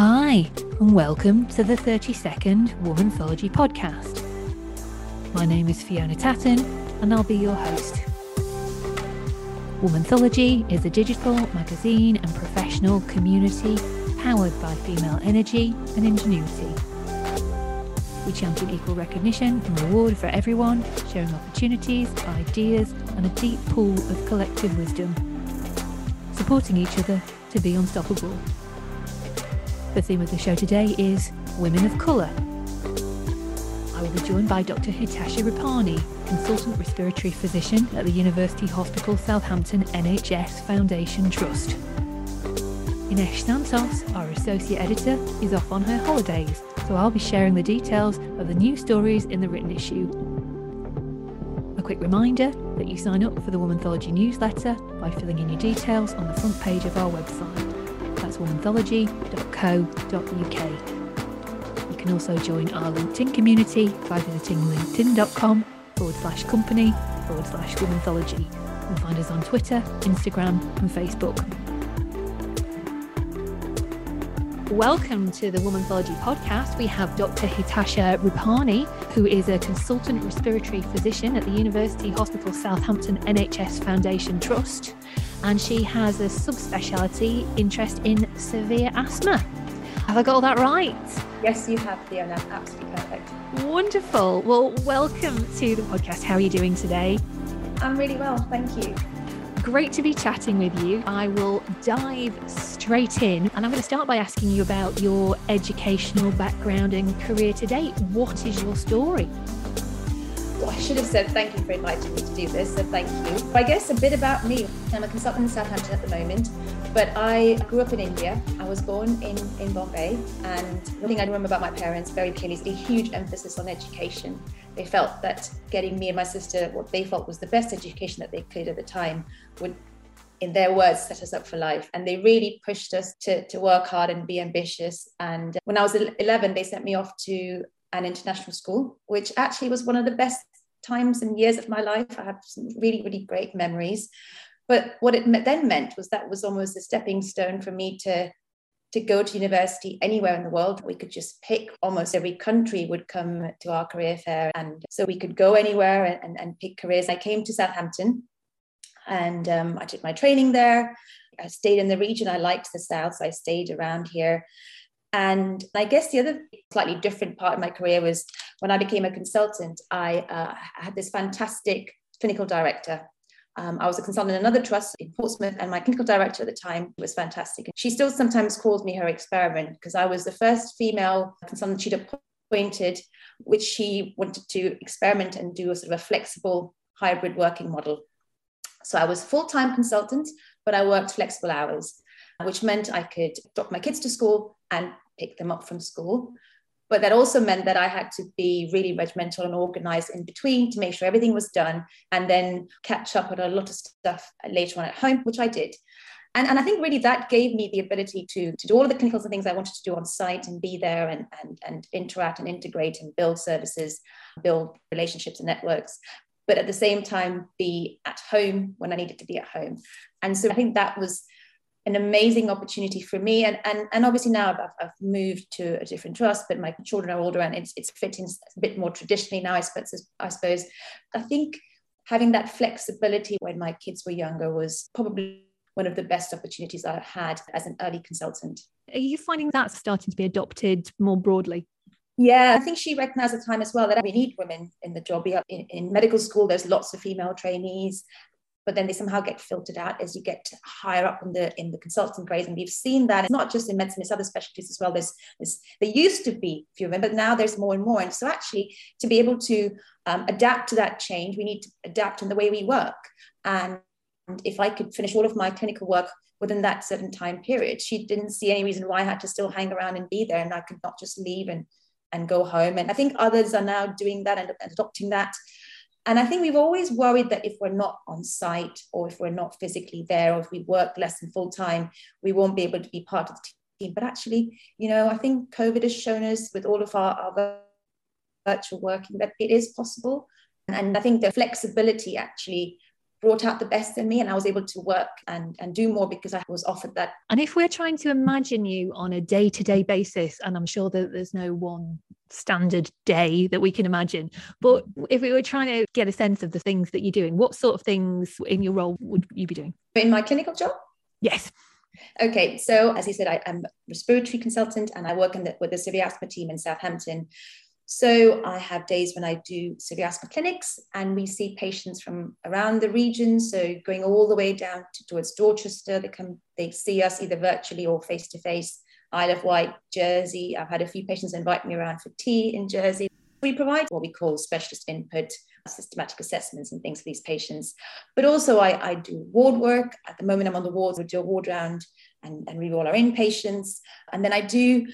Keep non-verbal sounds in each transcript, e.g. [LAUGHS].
Hi, and welcome to the 32nd Womanthology podcast. My name is Fiona Tatton, and I'll be your host. Womanthology is a digital magazine and professional community powered by female energy and ingenuity. We champion equal recognition and reward for everyone, sharing opportunities, ideas, and a deep pool of collective wisdom, supporting each other to be unstoppable. The theme of the show today is Women of Colour. I will be joined by Dr. Hitasha Rupani, Consultant Respiratory Physician at the University Hospital Southampton NHS Foundation Trust. Ines Santos, our Associate Editor, is off on her holidays, so I'll be sharing the details of the new stories in the written issue. A quick reminder that you sign up for the Womanthology newsletter by filling in your details on the front page of our website. That's womanthology.co.uk. You can also join our LinkedIn community by visiting linkedin.com forward slash company forward slash womanthology and find us on Twitter, Instagram, and Facebook. Welcome to the Womanthology podcast. We have Dr. Hitasha Rupani, who is a consultant respiratory physician at the University Hospital Southampton NHS Foundation Trust, and she has a subspecialty interest in severe asthma. Have I got all that right? Yes, you have, Fiona. Absolutely perfect. Wonderful. Well, welcome to the podcast. How are you doing today? I'm really well, thank you. Great to be chatting with you. I will dive straight in and I'm going to start by asking you about your educational background and career to date. What is your story? Well, I should have said thank you for inviting me to do this, so thank you. I guess a bit about me. I'm a consultant in Southampton at the moment, but I grew up in India. I was born in, in Bombay, and the thing I remember about my parents very clearly is the huge emphasis on education. They felt that getting me and my sister what they felt was the best education that they could at the time would in their words, set us up for life. And they really pushed us to, to work hard and be ambitious. And when I was 11, they sent me off to an international school, which actually was one of the best times and years of my life. I have some really, really great memories. But what it then meant was that was almost a stepping stone for me to to go to university anywhere in the world. We could just pick almost every country would come to our career fair. And so we could go anywhere and, and, and pick careers. I came to Southampton and um, I did my training there. I stayed in the region. I liked the South, so I stayed around here. And I guess the other slightly different part of my career was when I became a consultant, I uh, had this fantastic clinical director. Um, I was a consultant in another trust in Portsmouth, and my clinical director at the time was fantastic. She still sometimes calls me her experiment because I was the first female consultant she'd appointed, which she wanted to experiment and do a sort of a flexible hybrid working model. So I was full time consultant, but I worked flexible hours, which meant I could drop my kids to school and pick them up from school. But that also meant that I had to be really regimental and organized in between to make sure everything was done and then catch up on a lot of stuff later on at home, which I did. And, and I think really that gave me the ability to, to do all of the clinicals and things I wanted to do on site and be there and, and, and interact and integrate and build services, build relationships and networks but at the same time be at home when I needed to be at home. And so I think that was an amazing opportunity for me. And, and, and obviously now I've, I've moved to a different trust, but my children are older and it's, it's fitting a bit more traditionally now, I suppose, I suppose. I think having that flexibility when my kids were younger was probably one of the best opportunities I had as an early consultant. Are you finding that starting to be adopted more broadly? Yeah, I think she recognized at the time as well that we need women in the job. In, in medical school, there's lots of female trainees, but then they somehow get filtered out as you get higher up in the in the consultant grades. And we've seen that it's not just in medicine, it's other specialties as well. There's, there used to be a few women, but now there's more and more. And so actually, to be able to um, adapt to that change, we need to adapt in the way we work. And if I could finish all of my clinical work within that certain time period, she didn't see any reason why I had to still hang around and be there, and I could not just leave and and go home. And I think others are now doing that and adopting that. And I think we've always worried that if we're not on site or if we're not physically there or if we work less than full time, we won't be able to be part of the team. But actually, you know, I think COVID has shown us with all of our, our virtual working that it is possible. And I think the flexibility actually brought out the best in me and I was able to work and, and do more because I was offered that. And if we're trying to imagine you on a day to day basis, and I'm sure that there's no one standard day that we can imagine, but if we were trying to get a sense of the things that you're doing, what sort of things in your role would you be doing? In my clinical job? Yes. Okay, so as you said, I, am a respiratory consultant and I work the, with the severe asthma team in Southampton. So I have days when I do severe asthma clinics and we see patients from around the region. So going all the way down to, towards Dorchester, they come, they see us either virtually or face to face. Isle of Wight, Jersey. I've had a few patients invite me around for tea in Jersey. We provide what we call specialist input, systematic assessments and things for these patients. But also I, I do ward work. At the moment I'm on the wards, we do a ward round and, and we all our inpatients. And then I do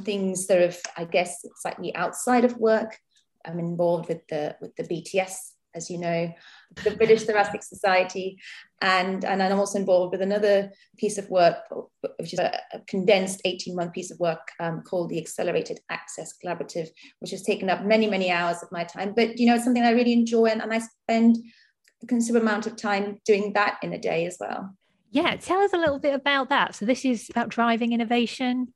things sort of, I guess, slightly outside of work. I'm involved with the with the BTS, as you know, the British Thoracic Society, and and I'm also involved with another piece of work, which is a, a condensed 18 month piece of work um, called the Accelerated Access Collaborative, which has taken up many many hours of my time. But you know, it's something I really enjoy, and, and I spend a considerable amount of time doing that in a day as well. Yeah, tell us a little bit about that. So this is about driving innovation.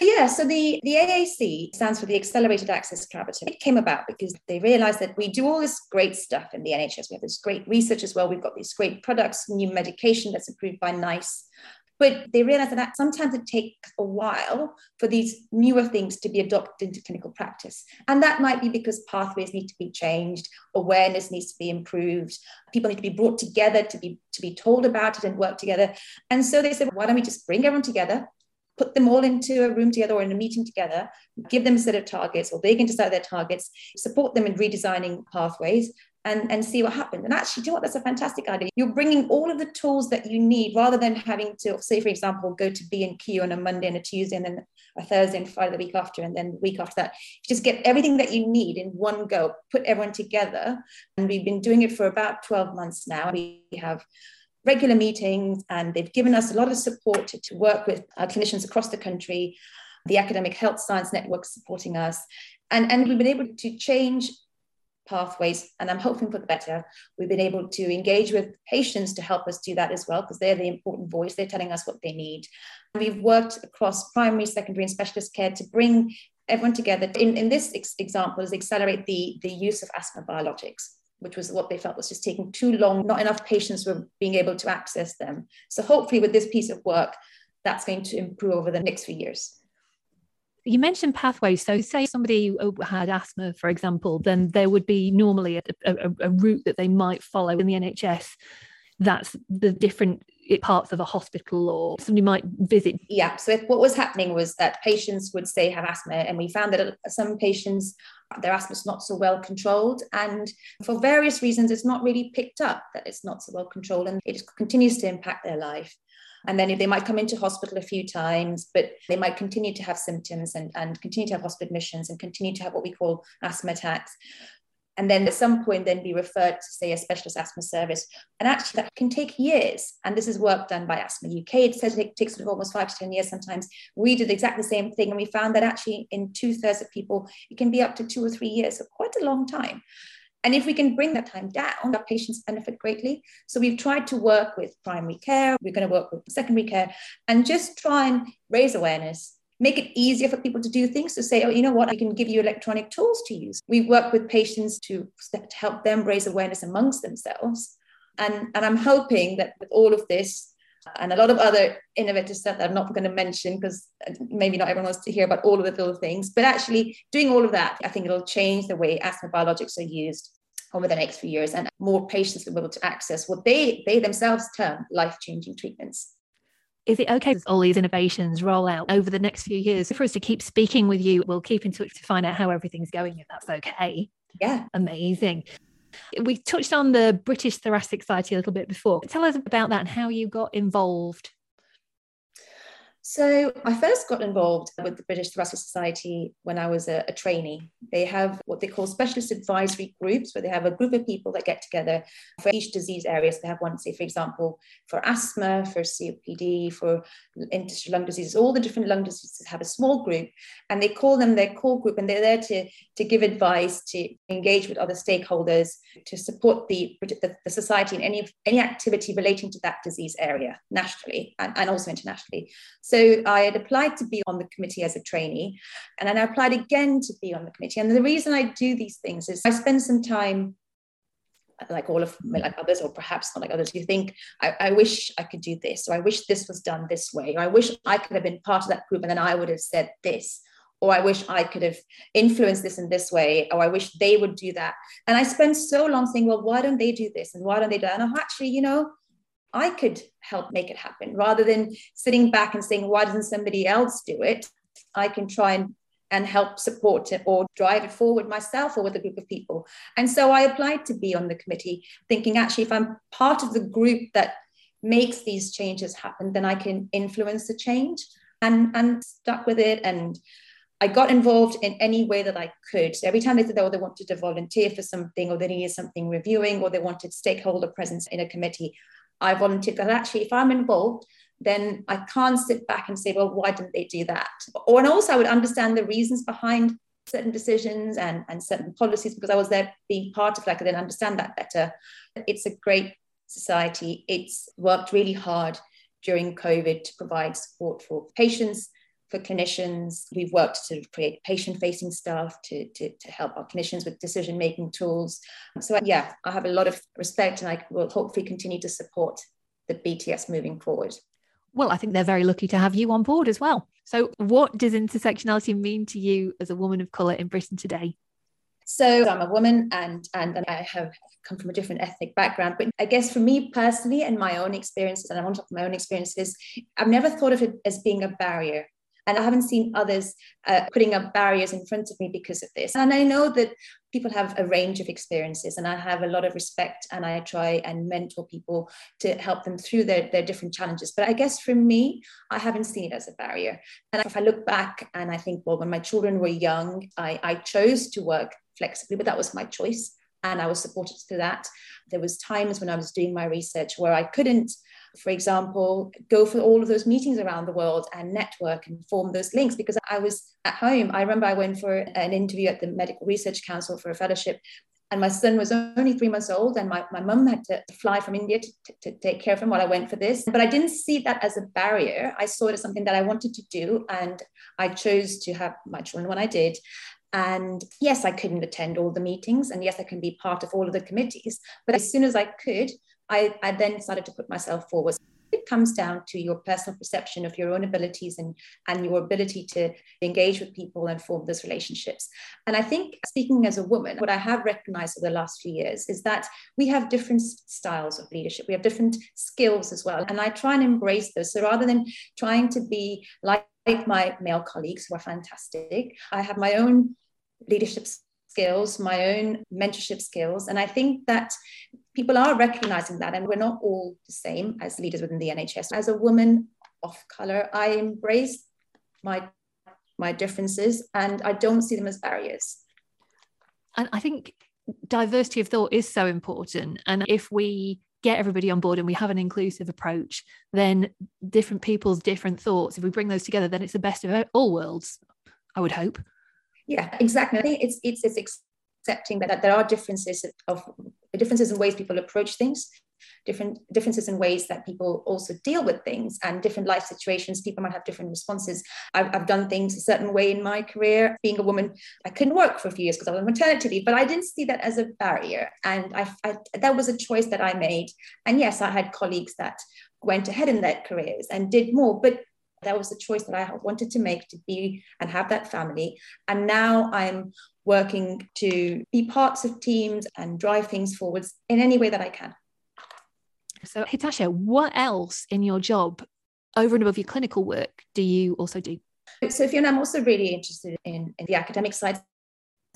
Yeah, so the, the AAC stands for the Accelerated Access Collaborative. It came about because they realized that we do all this great stuff in the NHS. We have this great research as well. We've got these great products, new medication that's approved by NICE. But they realized that sometimes it takes a while for these newer things to be adopted into clinical practice. And that might be because pathways need to be changed, awareness needs to be improved, people need to be brought together to be, to be told about it and work together. And so they said, why don't we just bring everyone together, put them all into a room together or in a meeting together, give them a set of targets, or they can decide their targets, support them in redesigning pathways, and, and see what happens. And actually, do you know what? That's a fantastic idea. You're bringing all of the tools that you need rather than having to, say, for example, go to B and Q on a Monday and a Tuesday and then a Thursday and Friday the week after, and then the week after that. Just get everything that you need in one go, put everyone together. And we've been doing it for about 12 months now. We have regular meetings, and they've given us a lot of support to, to work with our clinicians across the country, the Academic Health Science Network supporting us. And, and we've been able to change pathways, and I'm hoping for the better. We've been able to engage with patients to help us do that as well, because they're the important voice. They're telling us what they need. We've worked across primary, secondary, and specialist care to bring everyone together. In, in this ex- example, is accelerate the, the use of asthma biologics which was what they felt was just taking too long. Not enough patients were being able to access them. So hopefully, with this piece of work, that's going to improve over the next few years. You mentioned pathways. So, say somebody oh, had asthma, for example, then there would be normally a, a, a route that they might follow in the NHS. That's the different parts of a hospital or somebody might visit. Yeah. So, what was happening was that patients would say have asthma, and we found that uh, some patients their asthma is not so well controlled. And for various reasons, it's not really picked up that it's not so well controlled and it continues to impact their life. And then they might come into hospital a few times, but they might continue to have symptoms and, and continue to have hospital admissions and continue to have what we call asthma attacks and then at some point then be referred to say a specialist asthma service. And actually that can take years. And this is work done by asthma uk it says it takes sort of almost five to ten years sometimes. We did exactly the same thing. And we found that actually in two-thirds of people it can be up to two or three years. So quite a long time. And if we can bring that time down, our patients benefit greatly. So we've tried to work with primary care, we're going to work with secondary care, and just try and raise awareness make it easier for people to do things to say, oh, you know what, I can give you electronic tools to use. We work with patients to, to help them raise awareness amongst themselves. And, and I'm hoping that with all of this and a lot of other innovative stuff that I'm not going to mention because maybe not everyone wants to hear about all of the little things, but actually doing all of that, I think it'll change the way asthma biologics are used over the next few years and more patients will be able to access what they, they themselves term life-changing treatments is it okay all these innovations roll out over the next few years for us to keep speaking with you? We'll keep in touch to find out how everything's going, if that's okay. Yeah. Amazing. We touched on the British Thoracic Society a little bit before. Tell us about that and how you got involved. So I first got involved with the British Thoracic Society when I was a, a, trainee. They have what they call specialist advisory groups, where they have a group of people that get together for each disease area. So they have one, say, for example, for asthma, for COPD, for interstitial lung diseases, all the different lung diseases have a small group, and they call them their core group, and they're there to, to give advice, to engage with other stakeholders, to support the, the, the society in any, any activity relating to that disease area nationally and, and also internationally. So so I had applied to be on the committee as a trainee, and then I applied again to be on the committee. And the reason I do these things is I spend some time like all of like others or perhaps not like others you think I, I, wish i could do this or i wish this was done this way or i wish i could have been part of that group and then i would have said this or i wish i could have influenced this in this way or i wish they would do that and i spend so long saying well why don't they do this and why don't they do that and i'm actually you know I could help make it happen rather than sitting back and saying, why doesn't somebody else do it? I can try and, and help support it or drive it forward myself or with a group of people. And so I applied to be on the committee, thinking actually, if I'm part of the group that makes these changes happen, then I can influence the change and, and stuck with it. And I got involved in any way that I could. So every time they said, oh, they wanted to volunteer for something or they needed something reviewing or they wanted stakeholder presence in a committee, I volunteered that actually, if I'm involved, then I can't sit back and say, well, why didn't they do that? Or and also I would understand the reasons behind certain decisions and, and certain policies because I was there being part of it. I then understand that better. It's a great society. It's worked really hard during COVID to provide support for patients, for clinicians. We've worked to create patient facing stuff to, to, to help our clinicians with decision making tools. So, yeah, I have a lot of respect and I will hopefully continue to support the BTS moving forward. Well, I think they're very lucky to have you on board as well. So, what does intersectionality mean to you as a woman of colour in Britain today? So I'm a woman and, and, and I have come from a different ethnic background. But I guess for me personally and my own experiences, and I want to talk my own experiences, I've never thought of it as being a barrier. And I haven't seen others uh, putting up barriers in front of me because of this. And I know that people have a range of experiences, and I have a lot of respect and I try and mentor people to help them through their, their different challenges. But I guess for me, I haven't seen it as a barrier. And if I look back and I think, well, when my children were young, I, I chose to work flexibly, but that was my choice and I was supported through that. There was times when I was doing my research where I couldn't for example, go for all of those meetings around the world and network and form those links. Because I was at home. I remember I went for an interview at the Medical Research Council for a fellowship and my son was only three months old and my, my mum had to fly from india to, to, to, take care of him while i went for this. But i didn't see that as a barrier. I saw it as something that i wanted to do and i chose to have my children when i did. And yes i couldn't attend all the meetings and yes i can be part of all of the committees. But as soon as i could I, I then started to put myself forward. It comes down to your personal perception of your own abilities and, and your ability to engage with people and form those relationships. And I think, speaking as a woman, what I have recognized over the last few years is that we have different styles of leadership, we have different skills as well. And I try and embrace those. So rather than trying to be like, my male colleagues who are fantastic, I have my own leadership skills, my own mentorship skills. And I think that people are recognizing that, and we're not all the same as leaders within the NHS. As a woman of color, I embrace my my differences and I don't see them as barriers. And I think diversity of thought is so important. And if we get everybody on board and we have an inclusive approach, then different people's different thoughts, if we bring those together, then it's the best of all worlds, I would hope. Yeah, exactly. I think it's it's, it's accepting that, that there are differences of differences in ways people approach things different differences in ways that people also deal with things and different life situations. People might have different responses. I've, I've done things a certain way in my career. Being a woman i couldn't work for a few years because i was on maternity leave but i didn't see that as a barrier. And I, I that was a choice that i made. And yes i had colleagues that went ahead in their careers and did more but that was the choice that I wanted to make to be and have that family. And now I'm working to be parts of teams and drive things forwards in any way that I can. So, Hitasha, what else in your job, over and above your clinical work, do you also do? So, Fiona, I'm also really interested in, in the academic side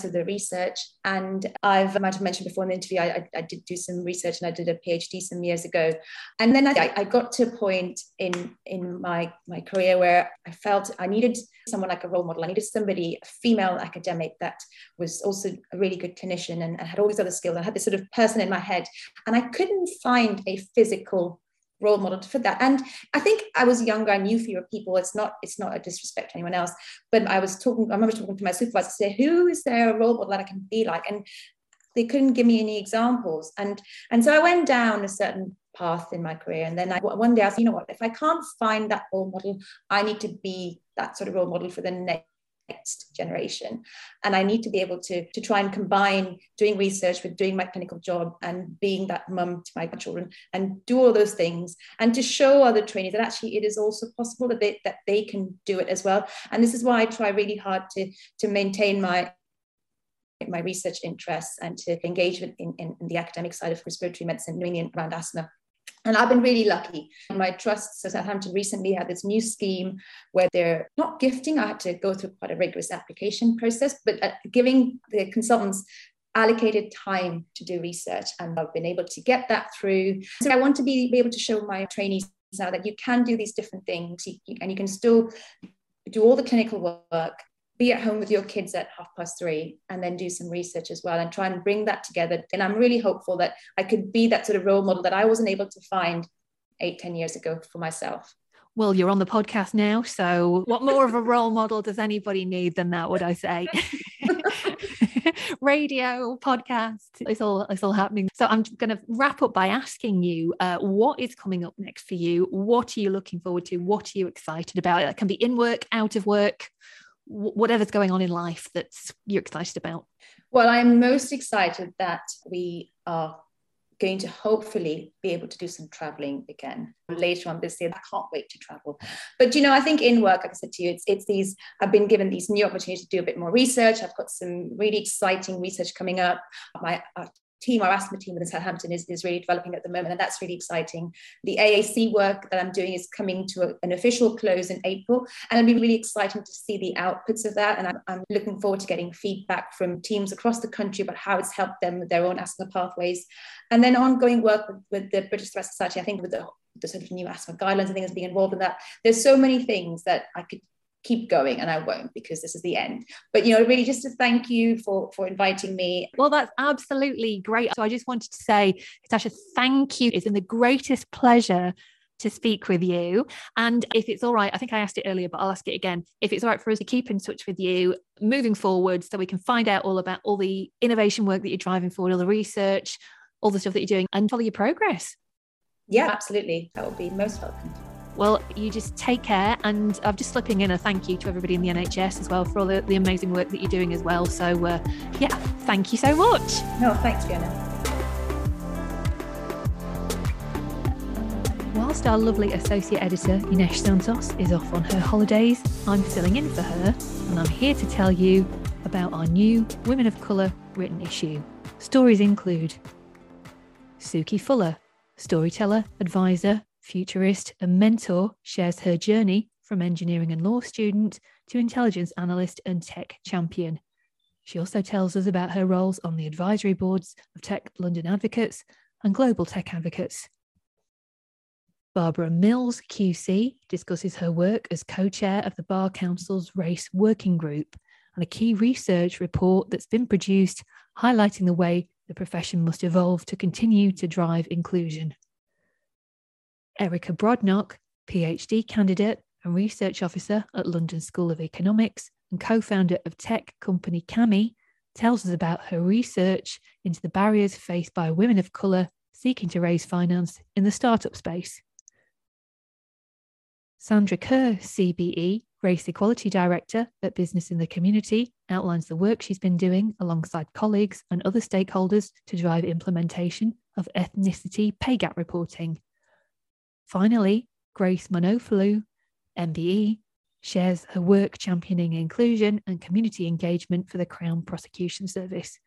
of the research. And I've, I might have mentioned before in the interview, I, I, did do some research and I did a PhD some years ago. And then I, I got to a point in, in my, my career where I felt I needed someone like a role model. I needed somebody, a female academic that was also a really good clinician and, and had all these other skills. I had this sort of person in my head. And I couldn't find a physical role model for that. And i think i was younger i knew fewer people. It's not it's not a disrespect to anyone else but i was talking i remember talking to my supervisor say who is there a role model that i can be like? And they couldn't give me any examples. And and so i went down a certain path in my career. And then I, one day i said, you know what? If i can't find that role model i need to be that sort of role model for the next next generation. And I need to be able to, to try and combine doing research with doing my clinical job and being that mum to my children and do all those things and to show other trainees that actually it is also possible that they, that they can do it as well. And this is why I try really hard to, to maintain my my research interests and to engage in, in, in the academic side of respiratory medicine, mainly around asthma. And I've been really lucky. My trust, so Southampton recently had this new scheme where they're not gifting, I had to go through quite a rigorous application process, but uh, giving the consultants allocated time to do research. And I've been able to get that through. So I want to be, be able to show my trainees now that you can do these different things and you can still do all the clinical work be at home with your kids at half past three and then do some research as well and try and bring that together. And I'm really hopeful that I could be that sort of role model that I wasn't able to find eight, ten years ago for myself. Well, you're on the podcast now. So, what more of a role model does anybody need than that, would I say? [LAUGHS] Radio, podcast, it's all it's all happening. So I'm going to wrap up by asking you, uh, what is coming up next for you? What are you looking forward to? What are you excited about? It can be in work, out of work whatever's going on in life that you're excited about? Well, I'm most excited that we are going to hopefully be able to do some traveling again later on this year. I can't wait to travel. But you know, I think in work, like I said to you, it's it's these. I've been given these new opportunities to do a bit more research. I've got some really exciting research coming up. My uh, team, our asthma team within Southampton is, is really developing at the moment, and that's really exciting. The AAC work that I'm doing is coming to a, an official close in April, and it'll be really exciting to see the outputs of that. And I'm, I'm, looking forward to getting feedback from teams across the country about how it's helped them with their own asthma pathways. And then ongoing work with, with the British Thoracic Society, I think with the, the sort of new asthma guidelines and things being involved in that. There's so many things that I could keep going and I won't because this is the end. But you know, really just to thank you for for inviting me. Well, that's absolutely great. So I just wanted to say, Natasha, thank you. It's been the greatest pleasure to speak with you. And if it's all right, I think I asked it earlier, but I'll ask it again. If it's all right for us to keep in touch with you moving forward so we can find out all about all the innovation work that you're driving forward, all the research, all the stuff that you're doing and follow your progress. Yeah, absolutely. That would be most welcome. Well, you just take care. And I'm just slipping in a thank you to everybody in the NHS as well for all the, the amazing work that you're doing as well. So, uh, yeah, thank you so much. No, thanks, Fiona. Whilst our lovely associate editor, Ines Santos, is off on her holidays, I'm filling in for her, and I'm here to tell you about our new Women of Colour written issue. Stories include Suki Fuller, storyteller, advisor, futurist, and mentor, shares her journey from engineering and law student to intelligence analyst and tech champion. She also tells us about her roles on the advisory boards of Tech London Advocates and Global Tech Advocates. Barbara Mills, QC, discusses her work as co chair of the Bar Council's Race Working Group and a key research report that's been produced highlighting the way the profession must evolve to continue to drive inclusion. Erica Brodnock, PhD candidate and research officer at London School of Economics and co founder of tech company Cami, tells us about her research into the barriers faced by women of colour seeking to raise finance in the startup space. Sandra Kerr, CBE, Race Equality Director at Business in the Community, outlines the work she's been doing alongside colleagues and other stakeholders to drive implementation of ethnicity pay gap reporting. Finally, Grace Moronfolu, MBE, shares her work championing inclusion and community engagement for the Crown Prosecution Service.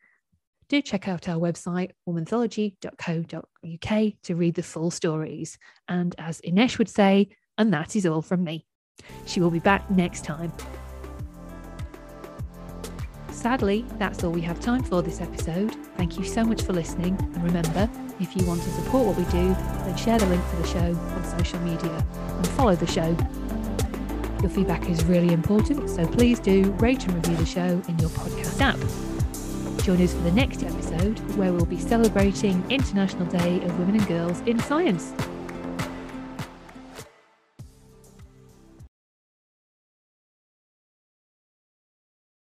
Do check out our website, womanthology.co.uk, to read the full stories. And as Ines would say, and that is all from me. She will be back next time. Sadly, that's all we have time for this episode. Thank you so much for listening. And remember, if you want to support what we do, then share the link for the show on social media and follow the show. Your feedback is really important, so please do rate and review the show in your podcast app. Join us for the next episode where we'll be celebrating International Day of Women and Girls in Science.